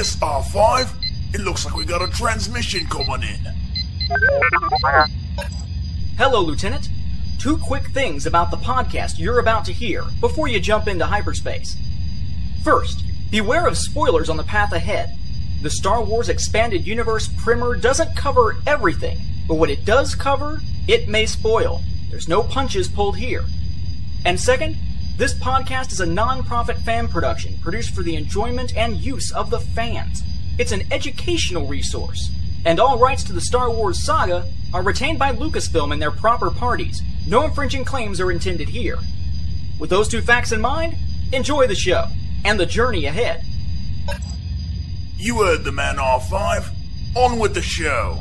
this, R5? It looks like we got a transmission coming in. Hello, Lieutenant. Two quick things about the podcast you're about to hear before you jump into hyperspace. First, beware of spoilers on the path ahead. The Star Wars Expanded Universe primer doesn't cover everything, but what it does cover, it may spoil. There's no punches pulled here. And second, this podcast is a non-profit fan production produced for the enjoyment and use of the fans. It's an educational resource, and all rights to the Star Wars saga are retained by Lucasfilm and their proper parties. No infringing claims are intended here. With those two facts in mind, enjoy the show and the journey ahead. You heard the man, R5. On with the show.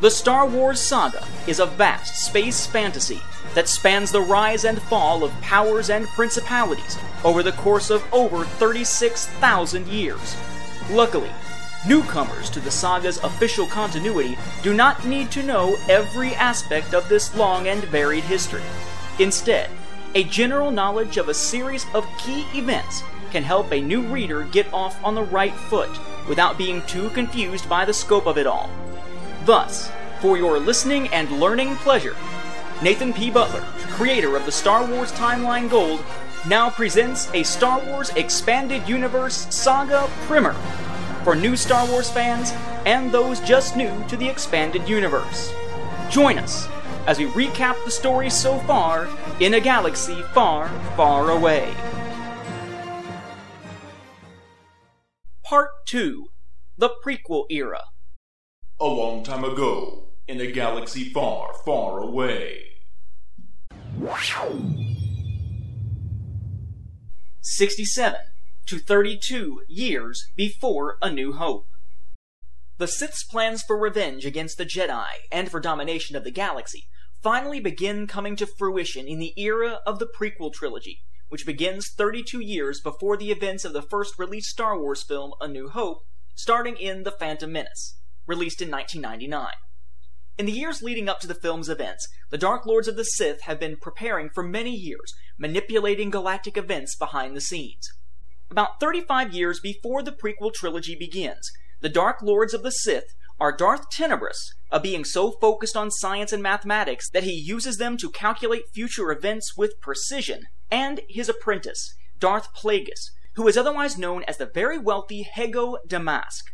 The Star Wars saga is a vast space fantasy that spans the rise and fall of powers and principalities over the course of over 36,000 years. Luckily, newcomers to the saga's official continuity do not need to know every aspect of this long and varied history. Instead, a general knowledge of a series of key events can help a new reader get off on the right foot without being too confused by the scope of it all. Thus, for your listening and learning pleasure, Nathan P. Butler, creator of the Star Wars Timeline Gold, now presents a Star Wars Expanded Universe Saga Primer for new Star Wars fans and those just new to the expanded universe. Join us as we recap the story so far in a galaxy far, far away. Part 2 The Prequel Era. A long time ago, in a galaxy far, far away. 67 to 32 years before A New Hope. The Sith's plans for revenge against the Jedi and for domination of the galaxy finally begin coming to fruition in the era of the prequel trilogy, which begins 32 years before the events of the first released Star Wars film A New Hope, starting in The Phantom Menace, released in 1999. In the years leading up to the film's events, the Dark Lords of the Sith have been preparing for many years, manipulating galactic events behind the scenes. About 35 years before the prequel trilogy begins, the Dark Lords of the Sith are Darth Tenebrous, a being so focused on science and mathematics that he uses them to calculate future events with precision, and his apprentice, Darth Plagueis, who is otherwise known as the very wealthy Hego Damask.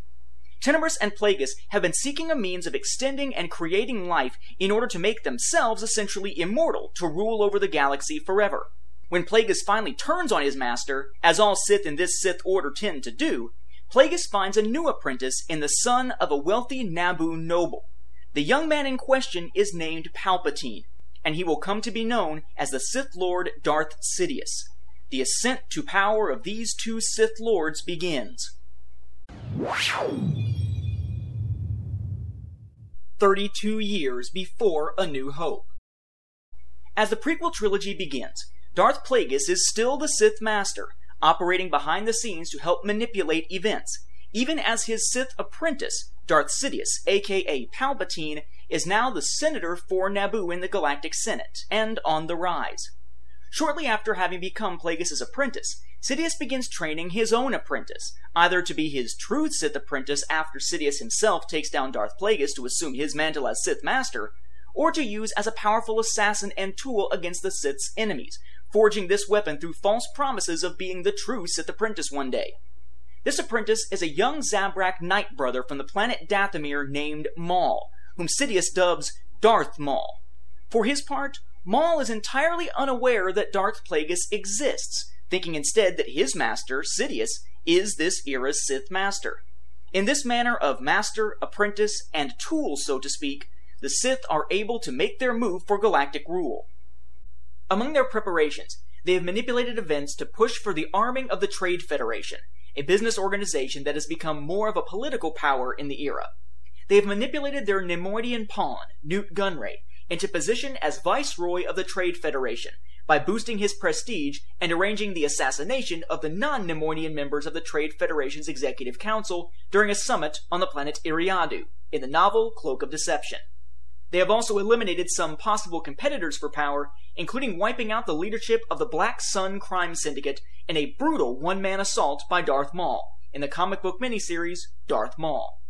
Tenebrous and Plagueis have been seeking a means of extending and creating life in order to make themselves essentially immortal to rule over the galaxy forever. When Plagueis finally turns on his master, as all Sith in this Sith order tend to do, Plagueis finds a new apprentice in the son of a wealthy Naboo noble. The young man in question is named Palpatine, and he will come to be known as the Sith Lord Darth Sidious. The ascent to power of these two Sith Lords begins. 32 years before A New Hope. As the prequel trilogy begins, Darth Plagueis is still the Sith Master, operating behind the scenes to help manipulate events, even as his Sith apprentice, Darth Sidious, aka Palpatine, is now the senator for Naboo in the Galactic Senate, and on the rise. Shortly after having become Plagueis' apprentice, Sidious begins training his own apprentice, either to be his true Sith apprentice after Sidious himself takes down Darth Plagueis to assume his mantle as Sith Master, or to use as a powerful assassin and tool against the Sith's enemies, forging this weapon through false promises of being the true Sith apprentice one day. This apprentice is a young Zabrak night brother from the planet Dathomir named Maul, whom Sidious dubs Darth Maul. For his part, Maul is entirely unaware that Darth Plagueis exists, thinking instead that his master, Sidious, is this era's Sith master. In this manner of master, apprentice, and tool, so to speak, the Sith are able to make their move for galactic rule. Among their preparations, they have manipulated events to push for the arming of the Trade Federation, a business organization that has become more of a political power in the era. They have manipulated their Neimoidian pawn, Nute Gunray, into position as viceroy of the Trade Federation, by boosting his prestige and arranging the assassination of the non-Neimoidian members of the Trade Federation's Executive Council during a summit on the planet Eriadu in the novel Cloak of Deception. They have also eliminated some possible competitors for power, including wiping out the leadership of the Black Sun crime syndicate in a brutal one-man assault by Darth Maul in the comic book miniseries Darth Maul.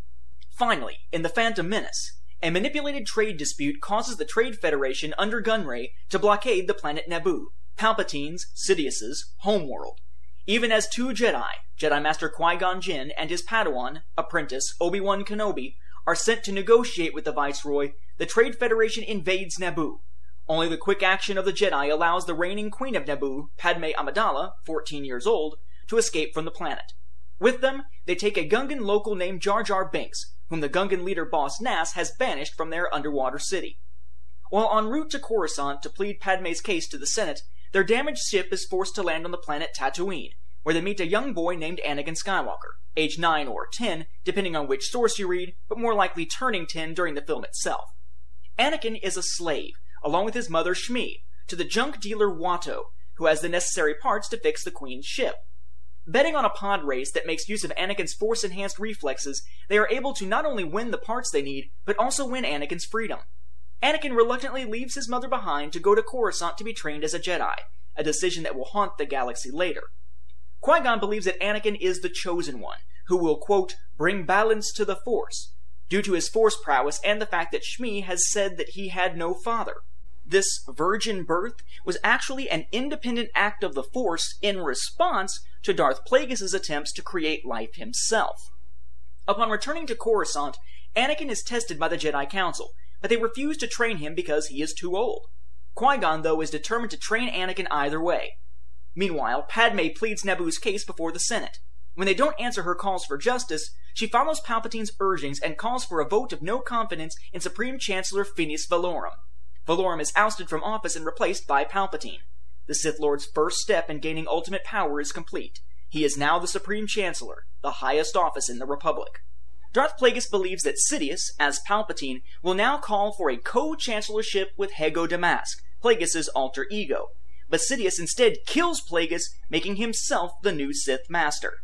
Finally, in The Phantom Menace, a manipulated trade dispute causes the Trade Federation under Gunray to blockade the planet Naboo, Palpatine's, Sidious's, homeworld. Even as two Jedi, Jedi Master Qui-Gon Jinn and his Padawan, apprentice Obi-Wan Kenobi, are sent to negotiate with the Viceroy, the Trade Federation invades Naboo. Only the quick action of the Jedi allows the reigning Queen of Naboo, Padme Amidala, 14 years old, to escape from the planet. With them, they take a Gungan local named Jar Jar Binks, whom the Gungan leader Boss Nass has banished from their underwater city. While en route to Coruscant to plead Padme's case to the Senate, their damaged ship is forced to land on the planet Tatooine, where they meet a young boy named Anakin Skywalker, age 9 or 10, depending on which source you read, but more likely turning 10 during the film itself. Anakin is a slave, along with his mother Shmi, to the junk dealer Watto, who has the necessary parts to fix the Queen's ship. Betting on a pod race that makes use of Anakin's force enhanced reflexes, they are able to not only win the parts they need, but also win Anakin's freedom. Anakin reluctantly leaves his mother behind to go to Coruscant to be trained as a Jedi, a decision that will haunt the galaxy later. Qui Gon believes that Anakin is the chosen one, who will, quote, bring balance to the Force, due to his Force prowess and the fact that Shmi has said that he had no father. This virgin birth was actually an independent act of the Force in response to Darth Plagueis' attempts to create life himself. Upon returning to Coruscant, Anakin is tested by the Jedi Council, but they refuse to train him because he is too old. Qui-Gon, though, is determined to train Anakin either way. Meanwhile, Padme pleads Naboo's case before the Senate. When they don't answer her calls for justice, she follows Palpatine's urgings and calls for a vote of no confidence in Supreme Chancellor Finis Valorum. Valorum is ousted from office and replaced by Palpatine. The Sith Lord's first step in gaining ultimate power is complete. He is now the Supreme Chancellor, the highest office in the Republic. Darth Plagueis believes that Sidious, as Palpatine, will now call for a co-chancellorship with Hego Damask, Plagueis' alter ego. But Sidious instead kills Plagueis, making himself the new Sith Master.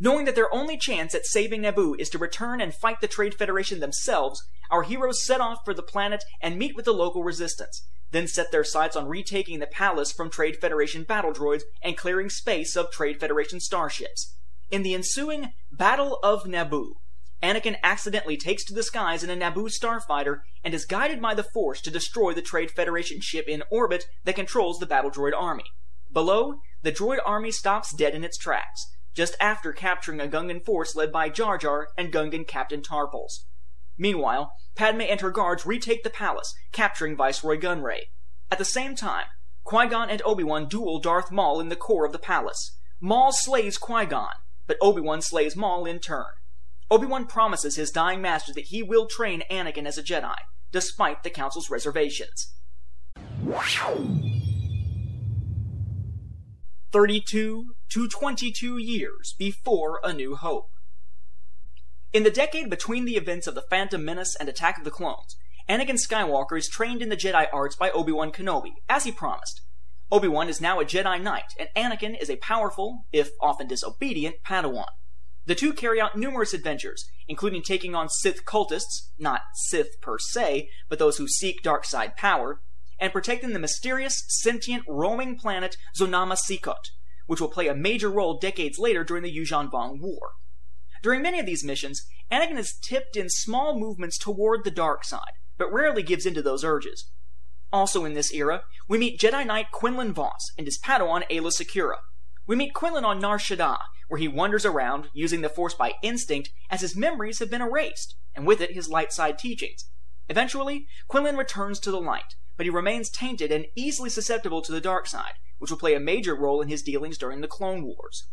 Knowing that their only chance at saving Naboo is to return and fight the Trade Federation themselves, our heroes set off for the planet and meet with the local resistance, then set their sights on retaking the palace from Trade Federation battle droids and clearing space of Trade Federation starships. In the ensuing Battle of Naboo, Anakin accidentally takes to the skies in a Naboo starfighter and is guided by the Force to destroy the Trade Federation ship in orbit that controls the battle droid army. Below, the droid army stops dead in its tracks, just after capturing a Gungan force led by Jar Jar and Gungan Captain Tarpals. Meanwhile, Padme and her guards retake the palace, capturing Viceroy Gunray. At the same time, Qui-Gon and Obi-Wan duel Darth Maul in the core of the palace. Maul slays Qui-Gon, but Obi-Wan slays Maul in turn. Obi-Wan promises his dying master that he will train Anakin as a Jedi, despite the Council's reservations. 32 to 22 years before A New Hope. In the decade between the events of The Phantom Menace and Attack of the Clones, Anakin Skywalker is trained in the Jedi arts by Obi-Wan Kenobi, as he promised. Obi-Wan is now a Jedi Knight, and Anakin is a powerful, if often disobedient, Padawan. The two carry out numerous adventures, including taking on Sith cultists, not Sith per se, but those who seek dark side power, and protecting the mysterious, sentient, roaming planet Zonama Sekot, which will play a major role decades later during the Yuuzhan Vong War. During many of these missions, Anakin is tipped in small movements toward the dark side, but rarely gives in to those urges. Also in this era, we meet Jedi Knight Quinlan Vos and his Padawan Aayla Secura. We meet Quinlan on Nar Shaddaa, where he wanders around, using the Force by instinct, as his memories have been erased, and with it his light side teachings. Eventually, Quinlan returns to the light, but he remains tainted and easily susceptible to the dark side, which will play a major role in his dealings during the Clone Wars.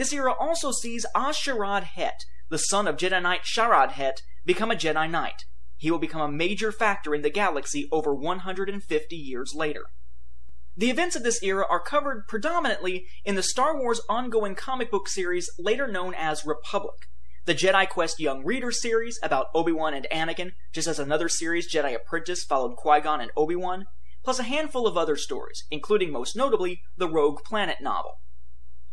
This era also sees A'Sharad Het, the son of Jedi Knight Sharad Het, become a Jedi Knight. He will become a major factor in the galaxy over 150 years later. The events of this era are covered predominantly in the Star Wars ongoing comic book series later known as Republic, the Jedi Quest Young Reader series about Obi-Wan and Anakin, just as another series, Jedi Apprentice, followed Qui-Gon and Obi-Wan, plus a handful of other stories, including most notably the Rogue Planet novel.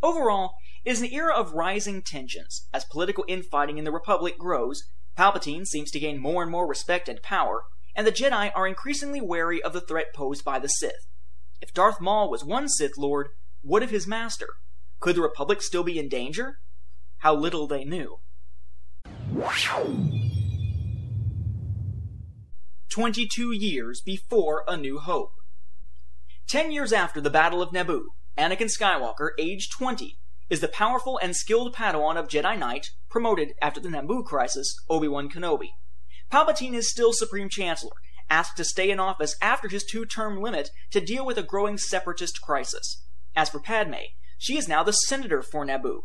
Overall, is an era of rising tensions as political infighting in the Republic grows, Palpatine seems to gain more and more respect and power, and the Jedi are increasingly wary of the threat posed by the Sith. If Darth Maul was one Sith Lord, what of his master? Could the Republic still be in danger? How little they knew. 22 years before A New Hope. Ten years after the Battle of Naboo, Anakin Skywalker, age 20, is the powerful and skilled Padawan of Jedi Knight, promoted after the Naboo crisis, Obi-Wan Kenobi. Palpatine is still Supreme Chancellor, asked to stay in office after his two-term limit to deal with a growing separatist crisis. As for Padme, she is now the senator for Naboo.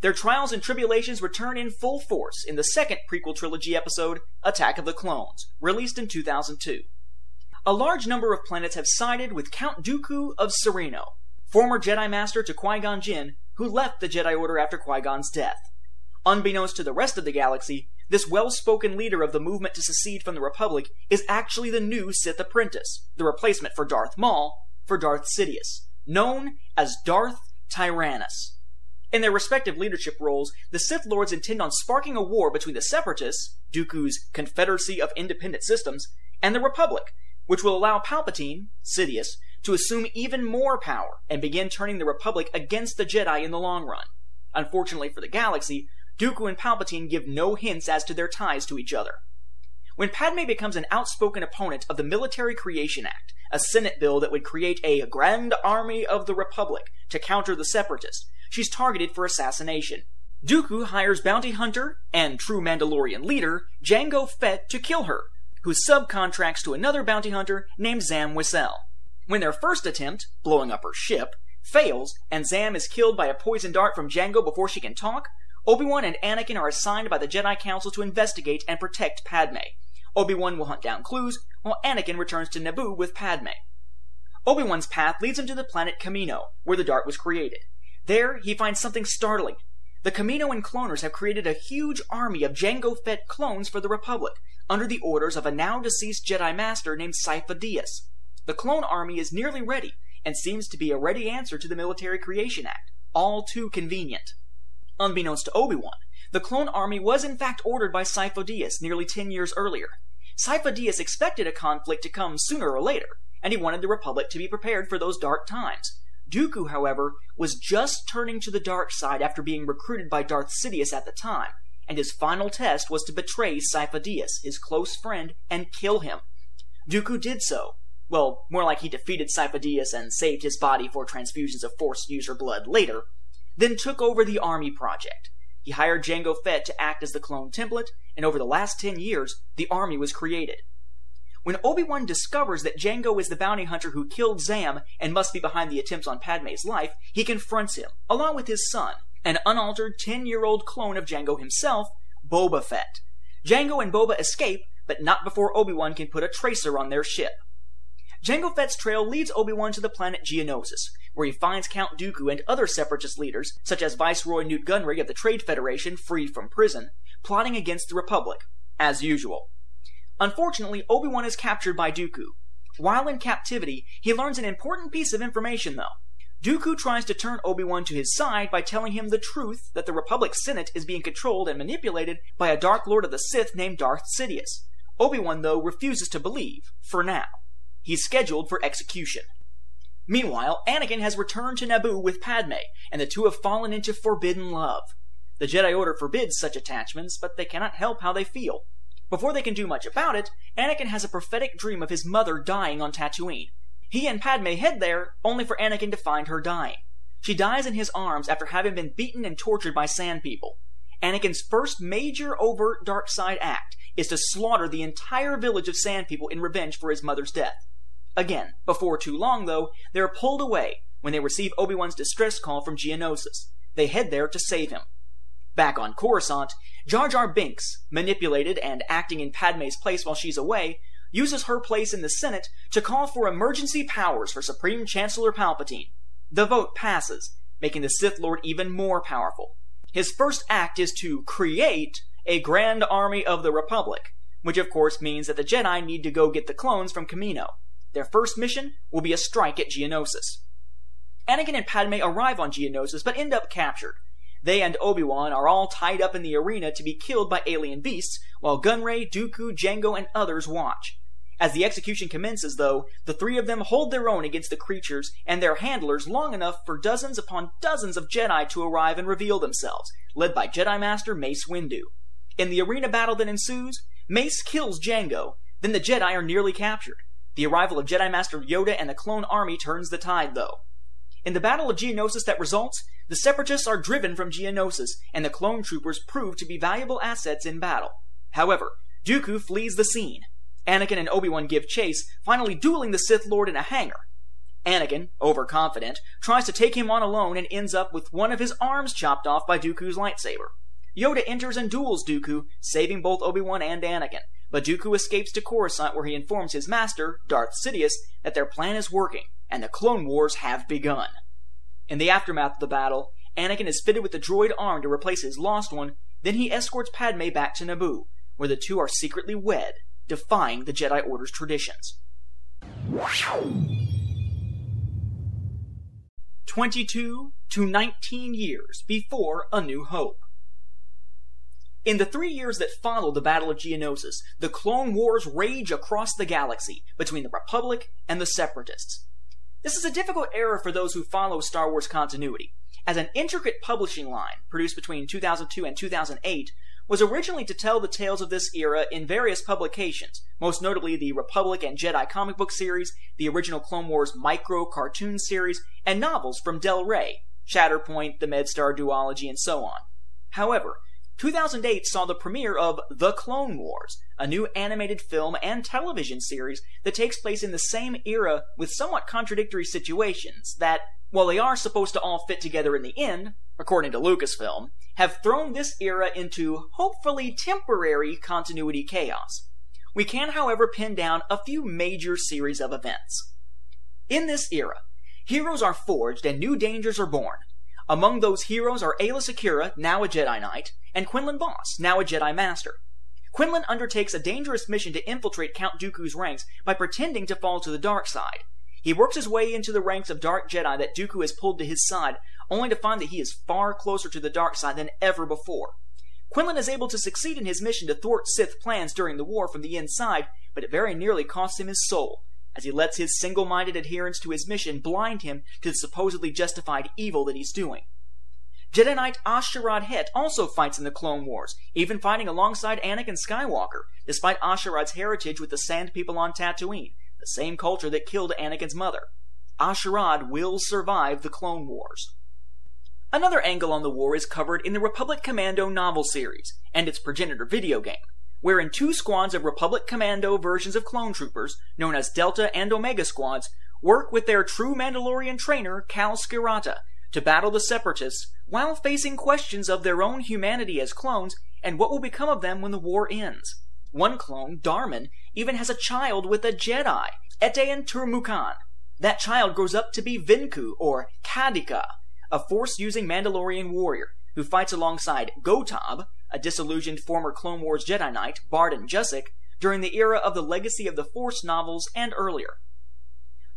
Their trials and tribulations return in full force in the second prequel trilogy episode, Attack of the Clones, released in 2002. A large number of planets have sided with Count Dooku of Serenno, former Jedi Master to Qui-Gon Jinn, who left the Jedi Order after Qui-Gon's death. Unbeknownst to the rest of the galaxy, this well-spoken leader of the movement to secede from the Republic is actually the new Sith apprentice, the replacement for Darth Maul, for Darth Sidious, known as Darth Tyrannus. In their respective leadership roles, the Sith Lords intend on sparking a war between the Separatists, Dooku's Confederacy of Independent Systems, and the Republic, which will allow Palpatine, Sidious, to assume even more power and begin turning the Republic against the Jedi in the long run. Unfortunately for the galaxy, Dooku and Palpatine give no hints as to their ties to each other. When Padme becomes an outspoken opponent of the Military Creation Act, a Senate bill that would create a Grand Army of the Republic to counter the Separatists, she's targeted for assassination. Dooku hires bounty hunter and true Mandalorian leader Jango Fett to kill her, who subcontracts to another bounty hunter named Zam Wesell. When their first attempt, blowing up her ship, fails and Zam is killed by a poison dart from Jango before she can talk, Obi-Wan and Anakin are assigned by the Jedi Council to investigate and protect Padme. Obi-Wan will hunt down clues, while Anakin returns to Naboo with Padme. Obi-Wan's path leads him to the planet Kamino, where the dart was created. There, he finds something startling. The Kaminoan cloners have created a huge army of Jango Fett clones for the Republic, under the orders of a now deceased Jedi Master named Sifo Dyas. The clone army is nearly ready, and seems to be a ready answer to the Military Creation Act. All too convenient. Unbeknownst to Obi-Wan, the clone army was in fact ordered by Sifo Dyas nearly ten years earlier. Sifo Dyas expected a conflict to come sooner or later, and he wanted the Republic to be prepared for those dark times. Dooku, however, was just turning to the dark side after being recruited by Darth Sidious at the time, and his final test was to betray Sifo Dyas, his close friend, and kill him. Dooku did so. Well, more like he defeated Dyas and saved his body for transfusions of Force user blood later, then took over the Army project. He hired Jango Fett to act as the clone template, and over the last ten years, the Army was created. When Obi-Wan discovers that Jango is the bounty hunter who killed Zam and must be behind the attempts on Padme's life, he confronts him, along with his son, an unaltered 10-year-old clone of Jango himself, Boba Fett. Jango and Boba escape, but not before Obi-Wan can put a tracer on their ship. Jango Fett's trail leads Obi-Wan to the planet Geonosis, where he finds Count Dooku and other separatist leaders, such as Viceroy Nute Gunray of the Trade Federation, freed from prison, plotting against the Republic, as usual. Unfortunately, Obi-Wan is captured by Dooku. While in captivity, he learns an important piece of information, though. Dooku tries to turn Obi-Wan to his side by telling him the truth that the Republic Senate is being controlled and manipulated by a Dark Lord of the Sith named Darth Sidious. Obi-Wan, though, refuses to believe, for now. He's scheduled for execution. Meanwhile, Anakin has returned to Naboo with Padme, and the two have fallen into forbidden love. The Jedi Order forbids such attachments, but they cannot help how they feel. Before they can do much about it, Anakin has a prophetic dream of his mother dying on Tatooine. He and Padme head there, only for Anakin to find her dying. She dies in his arms after having been beaten and tortured by Sand People. Anakin's first major overt dark side act is to slaughter the entire village of Sand People in revenge for his mother's death. Again, before too long, though, they are pulled away when they receive Obi-Wan's distress call from Geonosis. They head there to save him. Back on Coruscant, Jar Jar Binks, manipulated and acting in Padme's place while she's away, uses her place in the Senate to call for emergency powers for Supreme Chancellor Palpatine. The vote passes, making the Sith Lord even more powerful. His first act is to create a Grand Army of the Republic, which of course means that the Jedi need to go get the clones from Kamino. Their first mission will be a strike at Geonosis. Anakin and Padme arrive on Geonosis but end up captured. They and Obi-Wan are all tied up in the arena to be killed by alien beasts, while Gunray, Dooku, Jango, and others watch. As the execution commences, though, the three of them hold their own against the creatures and their handlers long enough for dozens upon dozens of Jedi to arrive and reveal themselves, led by Jedi Master Mace Windu. In the arena battle that ensues, Mace kills Jango, then the Jedi are nearly captured. The arrival of Jedi Master Yoda and the clone army turns the tide, though. In the Battle of Geonosis that results, the Separatists are driven from Geonosis, and the clone troopers prove to be valuable assets in battle. However, Dooku flees the scene. Anakin and Obi-Wan give chase, finally dueling the Sith Lord in a hangar. Anakin, overconfident, tries to take him on alone and ends up with one of his arms chopped off by Dooku's lightsaber. Yoda enters and duels Dooku, saving both Obi-Wan and Anakin, but Dooku escapes to Coruscant where he informs his master, Darth Sidious, that their plan is working, and the Clone Wars have begun. In the aftermath of the battle, Anakin is fitted with the droid arm to replace his lost one, then he escorts Padme back to Naboo, where the two are secretly wed, defying the Jedi Order's traditions. 22 to 19 years before A New Hope. In the three years that follow the Battle of Geonosis, the Clone Wars rage across the galaxy between the Republic and the Separatists. This is a difficult era for those who follow Star Wars continuity, as an intricate publishing line produced between 2002 and 2008 was originally to tell the tales of this era in various publications, most notably the Republic and Jedi comic book series, the original Clone Wars micro cartoon series, and novels from Del Rey, Shatterpoint, the MedStar duology, and so on. However, 2008 saw the premiere of The Clone Wars, a new animated film and television series that takes place in the same era with somewhat contradictory situations that, while they are supposed to all fit together in the end, according to Lucasfilm, have thrown this era into hopefully temporary continuity chaos. We can, however, pin down a few major series of events. In this era, heroes are forged and new dangers are born. Among those heroes are Aayla Secura, now a Jedi Knight, and Quinlan Vos, now a Jedi Master. Quinlan undertakes a dangerous mission to infiltrate Count Dooku's ranks by pretending to fall to the dark side. He works his way into the ranks of dark Jedi that Dooku has pulled to his side, only to find that he is far closer to the dark side than ever before. Quinlan is able to succeed in his mission to thwart Sith plans during the war from the inside, but it very nearly costs him his soul, as he lets his single minded adherence to his mission blind him to the supposedly justified evil that he's doing. Jedi Knight A'Sharad Het also fights in the Clone Wars, even fighting alongside Anakin Skywalker, despite A'Sharad's heritage with the Sand People on Tatooine, the same culture that killed Anakin's mother. A'Sharad will survive the Clone Wars. Another angle on the war is covered in the Republic Commando novel series and its progenitor video game, wherein two squads of Republic Commando versions of clone troopers, known as Delta and Omega squads, work with their true Mandalorian trainer, Kal Skirata, to battle the Separatists while facing questions of their own humanity as clones and what will become of them when the war ends. One clone, Darman, even has a child with a Jedi, Etain Tur-Mukan. That child grows up to be Venku, or Kadika, a force-using Mandalorian warrior who fights alongside Gotab, a disillusioned former Clone Wars Jedi Knight, Bardan Jusik, during the era of the Legacy of the Force novels and earlier.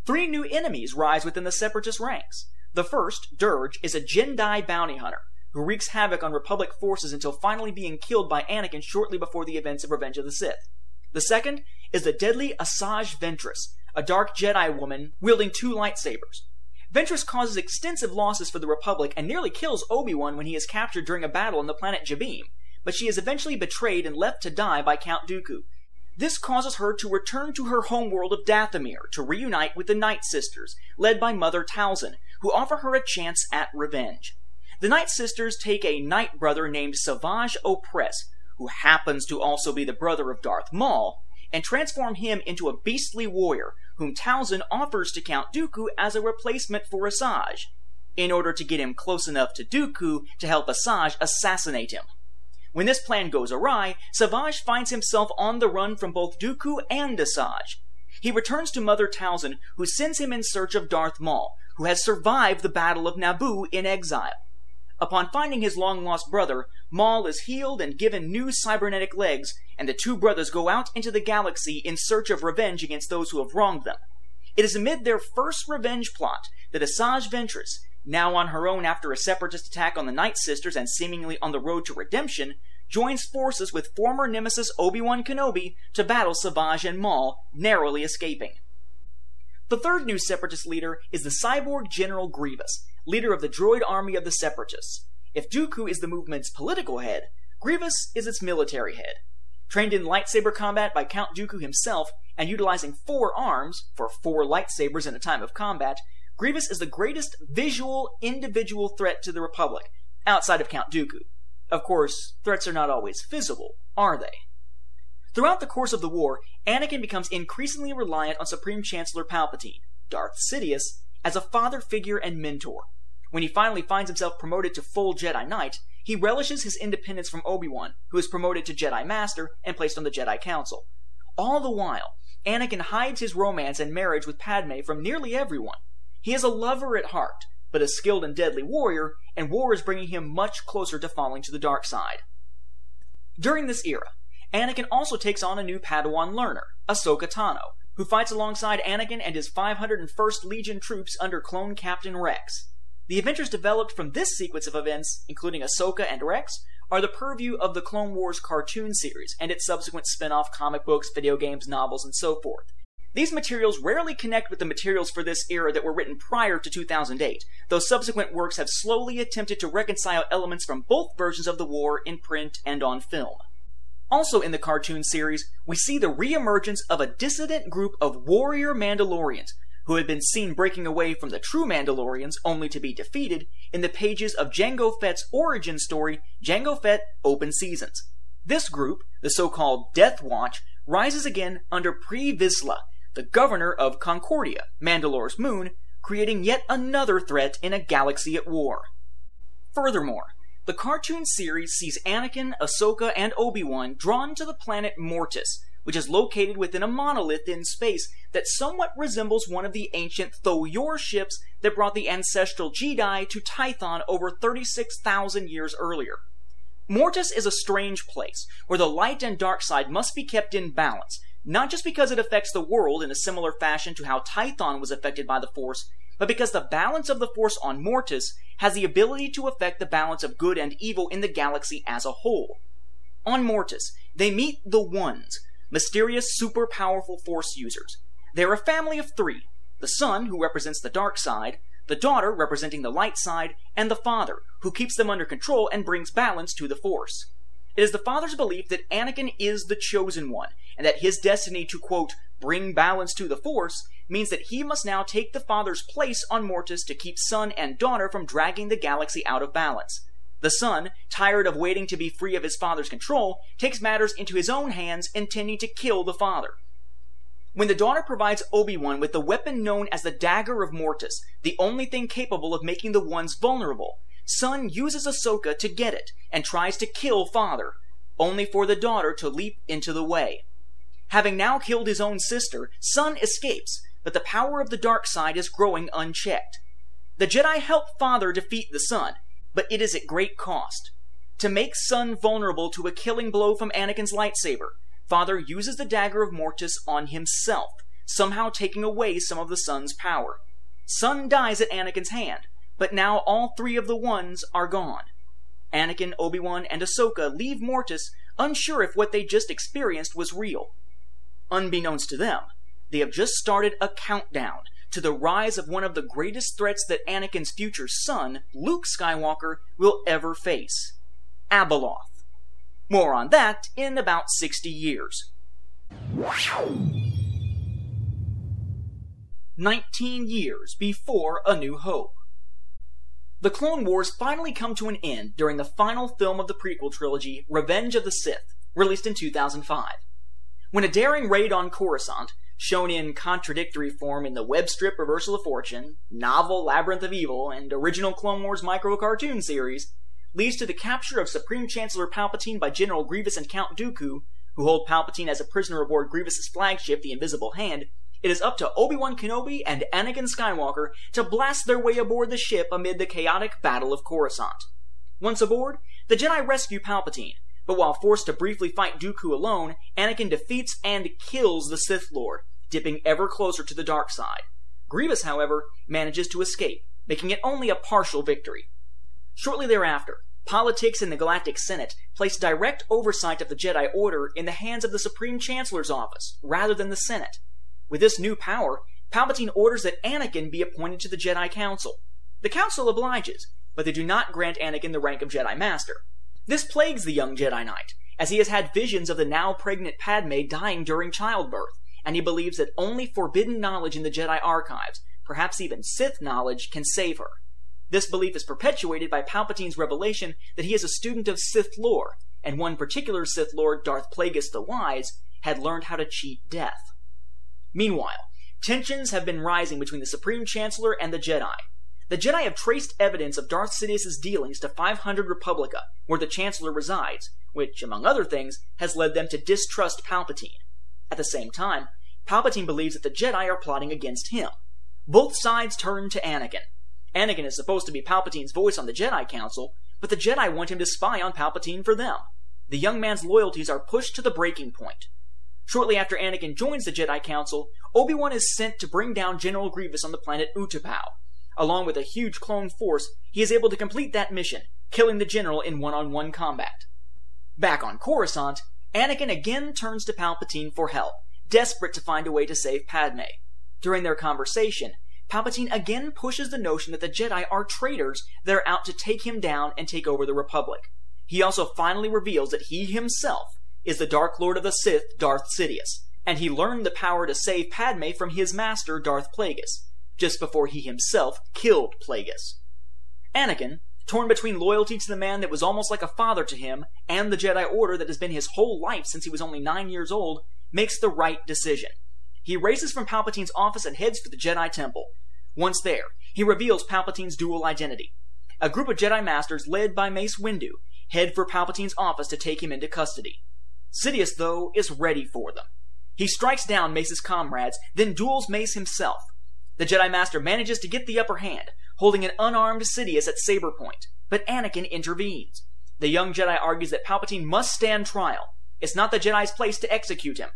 Three new enemies rise within the Separatist ranks. The first, Durge, is a Jedi bounty hunter who wreaks havoc on Republic forces until finally being killed by Anakin shortly before the events of Revenge of the Sith. The second is the deadly Asajj Ventress, a dark Jedi woman wielding two lightsabers. Ventress causes extensive losses for the Republic and nearly kills Obi-Wan when he is captured during a battle on the planet Jabiim, but she is eventually betrayed and left to die by Count Dooku. This causes her to return to her homeworld of Dathomir to reunite with the Night Sisters, led by Mother Talzin, who offer her a chance at revenge. The Night Sisters take a Night brother named Savage Opress, who happens to also be the brother of Darth Maul, and transform him into a beastly warrior whom Talzin offers to Count Dooku as a replacement for Asajj, in order to get him close enough to Dooku to help Asajj assassinate him. When this plan goes awry, Savage finds himself on the run from both Dooku and Asajj. He returns to Mother Talzin, who sends him in search of Darth Maul, who has survived the Battle of Naboo in exile. Upon finding his long lost brother, Maul is healed and given new cybernetic legs, and the two brothers go out into the galaxy in search of revenge against those who have wronged them. It is amid their first revenge plot that Asajj Ventress, now on her own after a separatist attack on the Night Sisters and seemingly on the road to redemption, joins forces with former nemesis Obi-Wan Kenobi to battle Savage and Maul, narrowly escaping. The third new Separatist leader is the cyborg General Grievous, leader of the droid army of the Separatists. If Dooku is the movement's political head, Grievous is its military head. Trained in lightsaber combat by Count Dooku himself, and utilizing four arms for four lightsabers in a time of combat, Grievous is the greatest visual individual threat to the Republic, outside of Count Dooku. Of course, threats are not always visible, are they? Throughout the course of the war, Anakin becomes increasingly reliant on Supreme Chancellor Palpatine, Darth Sidious, as a father figure and mentor. When he finally finds himself promoted to full Jedi Knight, he relishes his independence from Obi-Wan, who is promoted to Jedi Master and placed on the Jedi Council. All the while, Anakin hides his romance and marriage with Padme from nearly everyone. He is a lover at heart, but a skilled and deadly warrior, and war is bringing him much closer to falling to the dark side. During this era, Anakin also takes on a new Padawan learner, Ahsoka Tano, who fights alongside Anakin and his 501st Legion troops under clone Captain Rex. The adventures developed from this sequence of events, including Ahsoka and Rex, are the purview of the Clone Wars cartoon series and its subsequent spin off comic books, video games, novels, and so forth. These materials rarely connect with the materials for this era that were written prior to 2008, though subsequent works have slowly attempted to reconcile elements from both versions of the war in print and on film. Also in the cartoon series, we see the reemergence of a dissident group of warrior Mandalorians who had been seen breaking away from the true Mandalorians only to be defeated in the pages of Jango Fett's origin story, Jango Fett Open Seasons. This group, the so-called Death Watch, rises again under Pre Vizsla, the governor of Concordia, Mandalore's moon, creating yet another threat in a galaxy at war. Furthermore, the cartoon series sees Anakin, Ahsoka, and Obi-Wan drawn to the planet Mortis, which is located within a monolith in space that somewhat resembles one of the ancient Tho-Yor ships that brought the ancestral Jedi to Tython over 36,000 years earlier. Mortis is a strange place, where the light and dark side must be kept in balance, not just because it affects the world in a similar fashion to how Tython was affected by the Force, but because the balance of the Force on Mortis has the ability to affect the balance of good and evil in the galaxy as a whole. On Mortis, they meet the Ones, mysterious, super powerful Force users. They're a family of three the son, who represents the dark side, the daughter, representing the light side, and the father, who keeps them under control and brings balance to the Force. It is the father's belief that Anakin is the chosen one, and that his destiny to, quote, bring balance to the Force means that he must now take the father's place on Mortis to keep son and daughter from dragging the galaxy out of balance. The son, tired of waiting to be free of his father's control, takes matters into his own hands, intending to kill the father. When the daughter provides Obi-Wan with the weapon known as the Dagger of Mortis, the only thing capable of making the ones vulnerable, son uses Ahsoka to get it and tries to kill father, only for the daughter to leap into the way. Having now killed his own sister, son escapes, but the power of the dark side is growing unchecked. The Jedi help father defeat the son, but it is at great cost. To make Son vulnerable to a killing blow from Anakin's lightsaber, Father uses the dagger of Mortis on himself, somehow taking away some of the Son's power. Son dies at Anakin's hand, but now all three of the Ones are gone. Anakin, Obi-Wan, and Ahsoka leave Mortis unsure if what they just experienced was real. Unbeknownst to them, they have just started a countdown to the rise of one of the greatest threats that Anakin's future son, Luke Skywalker, will ever face Abeloth. More on that in about 60 years. 19 years before A New Hope. The Clone Wars finally come to an end during the final film of the prequel trilogy, Revenge of the Sith, released in 2005. When a daring raid on Coruscant, shown in contradictory form in the web strip Reversal of Fortune, novel Labyrinth of Evil, and original Clone Wars micro cartoon series, leads to the capture of Supreme Chancellor Palpatine by General Grievous and Count Dooku, who hold Palpatine as a prisoner aboard Grievous's flagship, the Invisible Hand, it is up to Obi-Wan Kenobi and Anakin Skywalker to blast their way aboard the ship amid the chaotic Battle of Coruscant. Once aboard, the Jedi rescue Palpatine, but while forced to briefly fight Dooku alone, Anakin defeats and kills the Sith Lord, dipping ever closer to the dark side. Grievous, however, manages to escape, making it only a partial victory. Shortly thereafter, politics in the Galactic Senate placed direct oversight of the Jedi Order in the hands of the Supreme Chancellor's office, rather than the Senate. With this new power, Palpatine orders that Anakin be appointed to the Jedi Council. The Council obliges, but they do not grant Anakin the rank of Jedi Master. This plagues the young Jedi Knight, as he has had visions of the now pregnant Padme dying during childbirth, and he believes that only forbidden knowledge in the Jedi archives, perhaps even Sith knowledge, can save her. This belief is perpetuated by Palpatine's revelation that he is a student of Sith lore, and one particular Sith Lord, Darth Plagueis the Wise, had learned how to cheat death. Meanwhile, tensions have been rising between the Supreme Chancellor and the Jedi. The Jedi have traced evidence of Darth Sidious's dealings to 500 Republica, where the Chancellor resides, which, among other things, has led them to distrust Palpatine. At the same time, Palpatine believes that the Jedi are plotting against him. Both sides turn to Anakin. Anakin is supposed to be Palpatine's voice on the Jedi Council, but the Jedi want him to spy on Palpatine for them. The young man's loyalties are pushed to the breaking point. Shortly after Anakin joins the Jedi Council, Obi-Wan is sent to bring down General Grievous on the planet Utapau. Along with a huge clone force, he is able to complete that mission, killing the general in one-on-one combat. Back on Coruscant, Anakin again turns to Palpatine for help, desperate to find a way to save Padme. During their conversation, Palpatine again pushes the notion that the Jedi are traitors that are out to take him down and take over the Republic. He also finally reveals that he himself is the Dark Lord of the Sith, Darth Sidious, and he learned the power to save Padme from his master, Darth Plagueis, just before he himself killed Plagueis. Anakin, torn between loyalty to the man that was almost like a father to him and the Jedi Order that has been his whole life since he was only nine years old, makes the right decision. He races from Palpatine's office and heads for the Jedi Temple. Once there, he reveals Palpatine's dual identity. A group of Jedi Masters led by Mace Windu head for Palpatine's office to take him into custody. Sidious, though, is ready for them. He strikes down Mace's comrades, then duels Mace himself. The Jedi Master manages to get the upper hand, holding an unarmed Sidious at saber point, but Anakin intervenes. The young Jedi argues that Palpatine must stand trial. It's not the Jedi's place to execute him.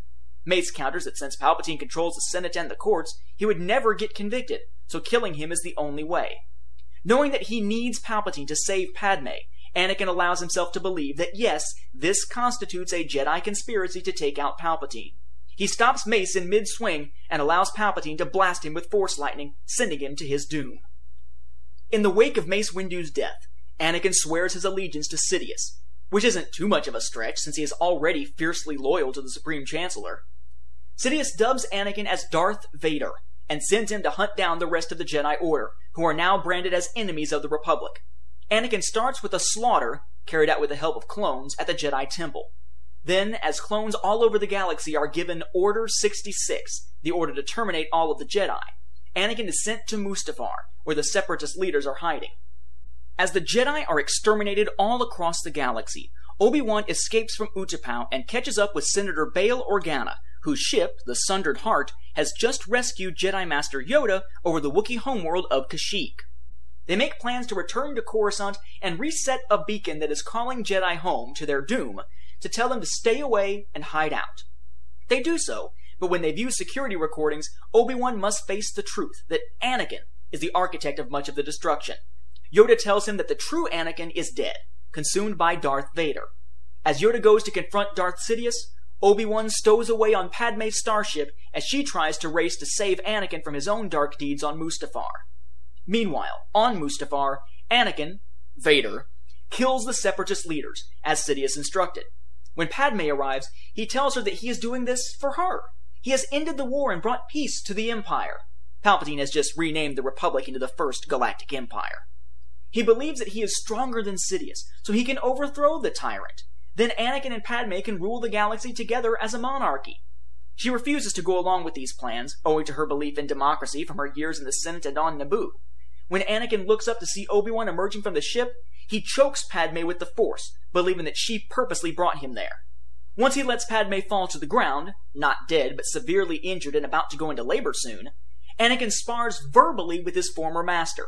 Mace counters that since Palpatine controls the Senate and the courts, he would never get convicted, so killing him is the only way. Knowing that he needs Palpatine to save Padme, Anakin allows himself to believe that yes, this constitutes a Jedi conspiracy to take out Palpatine. He stops Mace in mid swing and allows Palpatine to blast him with Force lightning, sending him to his doom. In the wake of Mace Windu's death, Anakin swears his allegiance to Sidious, which isn't too much of a stretch since he is already fiercely loyal to the Supreme Chancellor. Sidious dubs Anakin as Darth Vader and sends him to hunt down the rest of the Jedi Order, who are now branded as enemies of the Republic. Anakin starts with a slaughter, carried out with the help of clones, at the Jedi Temple. Then, as clones all over the galaxy are given Order 66, the order to terminate all of the Jedi, Anakin is sent to Mustafar, where the Separatist leaders are hiding. As the Jedi are exterminated all across the galaxy, Obi-Wan escapes from Utapau and catches up with Senator Bail Organa, whose ship, the Sundered Heart, has just rescued Jedi Master Yoda over the Wookiee homeworld of Kashyyyk. They make plans to return to Coruscant and reset a beacon that is calling Jedi home to their doom to tell them to stay away and hide out. They do so, but when they view security recordings, Obi-Wan must face the truth that Anakin is the architect of much of the destruction. Yoda tells him that the true Anakin is dead, consumed by Darth Vader. As Yoda goes to confront Darth Sidious, Obi-Wan stows away on Padme's starship as she tries to race to save Anakin from his own dark deeds on Mustafar. Meanwhile, on Mustafar, Anakin, Vader, kills the Separatist leaders, as Sidious instructed. When Padme arrives, he tells her that he is doing this for her. He has ended the war and brought peace to the Empire. Palpatine has just renamed the Republic into the First Galactic Empire. He believes that he is stronger than Sidious, so he can overthrow the tyrant. Then Anakin and Padme can rule the galaxy together as a monarchy. She refuses to go along with these plans, owing to her belief in democracy from her years in the Senate and on Naboo. When Anakin looks up to see Obi-Wan emerging from the ship, he chokes Padme with the Force, believing that she purposely brought him there. Once he lets Padme fall to the ground, not dead, but severely injured and about to go into labor soon, Anakin spars verbally with his former master.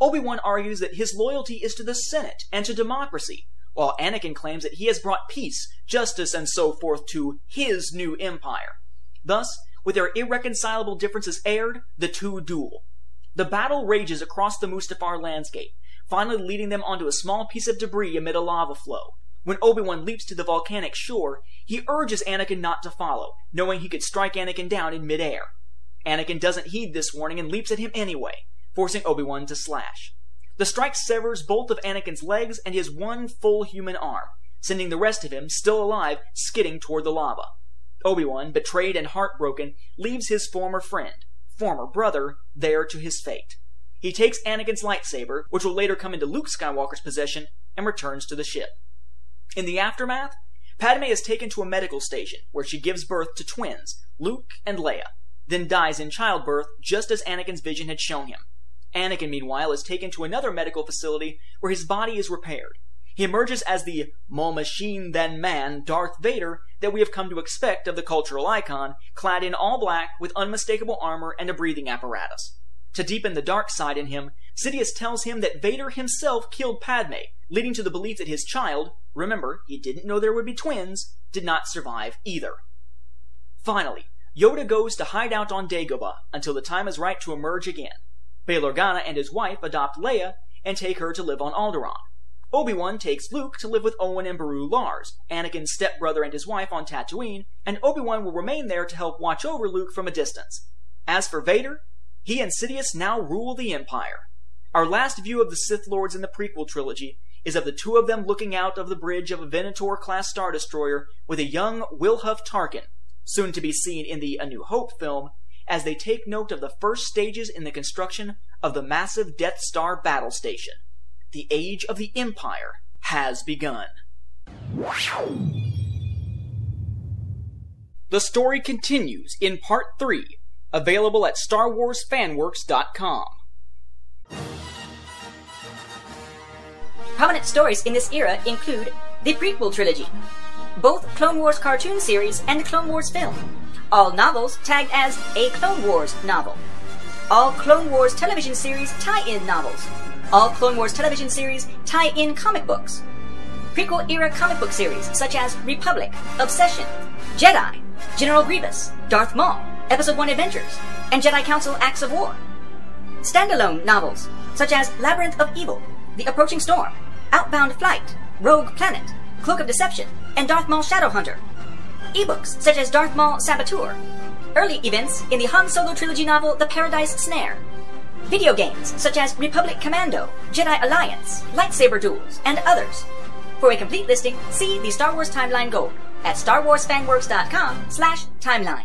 Obi-Wan argues that his loyalty is to the Senate and to democracy, while Anakin claims that he has brought peace, justice, and so forth to his new empire. Thus, with their irreconcilable differences aired, the two duel. The battle rages across the Mustafar landscape, finally leading them onto a small piece of debris amid a lava flow. When Obi-Wan leaps to the volcanic shore, he urges Anakin not to follow, knowing he could strike Anakin down in midair. Anakin doesn't heed this warning and leaps at him anyway, forcing Obi-Wan to slash. The strike severs both of Anakin's legs and his one full human arm, sending the rest of him, still alive, skidding toward the lava. Obi-Wan, betrayed and heartbroken, leaves his former friend, former brother, there to his fate. He takes Anakin's lightsaber, which will later come into Luke Skywalker's possession, and returns to the ship. In the aftermath, Padme is taken to a medical station where she gives birth to twins, Luke and Leia, then dies in childbirth just as Anakin's vision had shown him. Anakin, meanwhile, is taken to another medical facility where his body is repaired. He emerges as the more machine than man Darth Vader that we have come to expect of the cultural icon, clad in all black with unmistakable armor and a breathing apparatus. To deepen the dark side in him, Sidious tells him that Vader himself killed Padme, leading to the belief that his child, remember, he didn't know there would be twins, did not survive either. Finally, Yoda goes to hide out on Dagobah until the time is right to emerge again. Bail Organa and his wife adopt Leia and take her to live on Alderaan. Obi-Wan takes Luke to live with Owen and Beru Lars, Anakin's stepbrother and his wife on Tatooine, and Obi-Wan will remain there to help watch over Luke from a distance. As for Vader, he and Sidious now rule the Empire. Our last view of the Sith Lords in the prequel trilogy is of the two of them looking out of the bridge of a Venator-class Star Destroyer with a young Wilhuff Tarkin, soon to be seen in the A New Hope film, as they take note of the first stages in the construction of the massive Death Star battle station. The age of the Empire has begun. The story continues in Part 3, available at StarWarsFanWorks.com. Prominent stories in this era include the prequel trilogy, both Clone Wars cartoon series and the Clone Wars film, all novels tagged as a Clone Wars novel, all Clone Wars television series tie-in novels, all Clone Wars television series tie-in comic books, prequel era comic book series such as Republic, Obsession, Jedi, General Grievous, Darth Maul, Episode 1 Adventures, and Jedi Council Acts of War. Standalone novels such as Labyrinth of Evil, The Approaching Storm, Outbound Flight, Rogue Planet, Cloak of Deception, and Darth Maul Shadowhunter. Ebooks such as Darth Maul Saboteur. Early events in the Han Solo trilogy novel The Paradise Snare. Video games such as Republic Commando, Jedi Alliance, Lightsaber Duels, and others. For a complete listing, see the Star Wars Timeline Gold at starwarsfanworks.com slash timeline.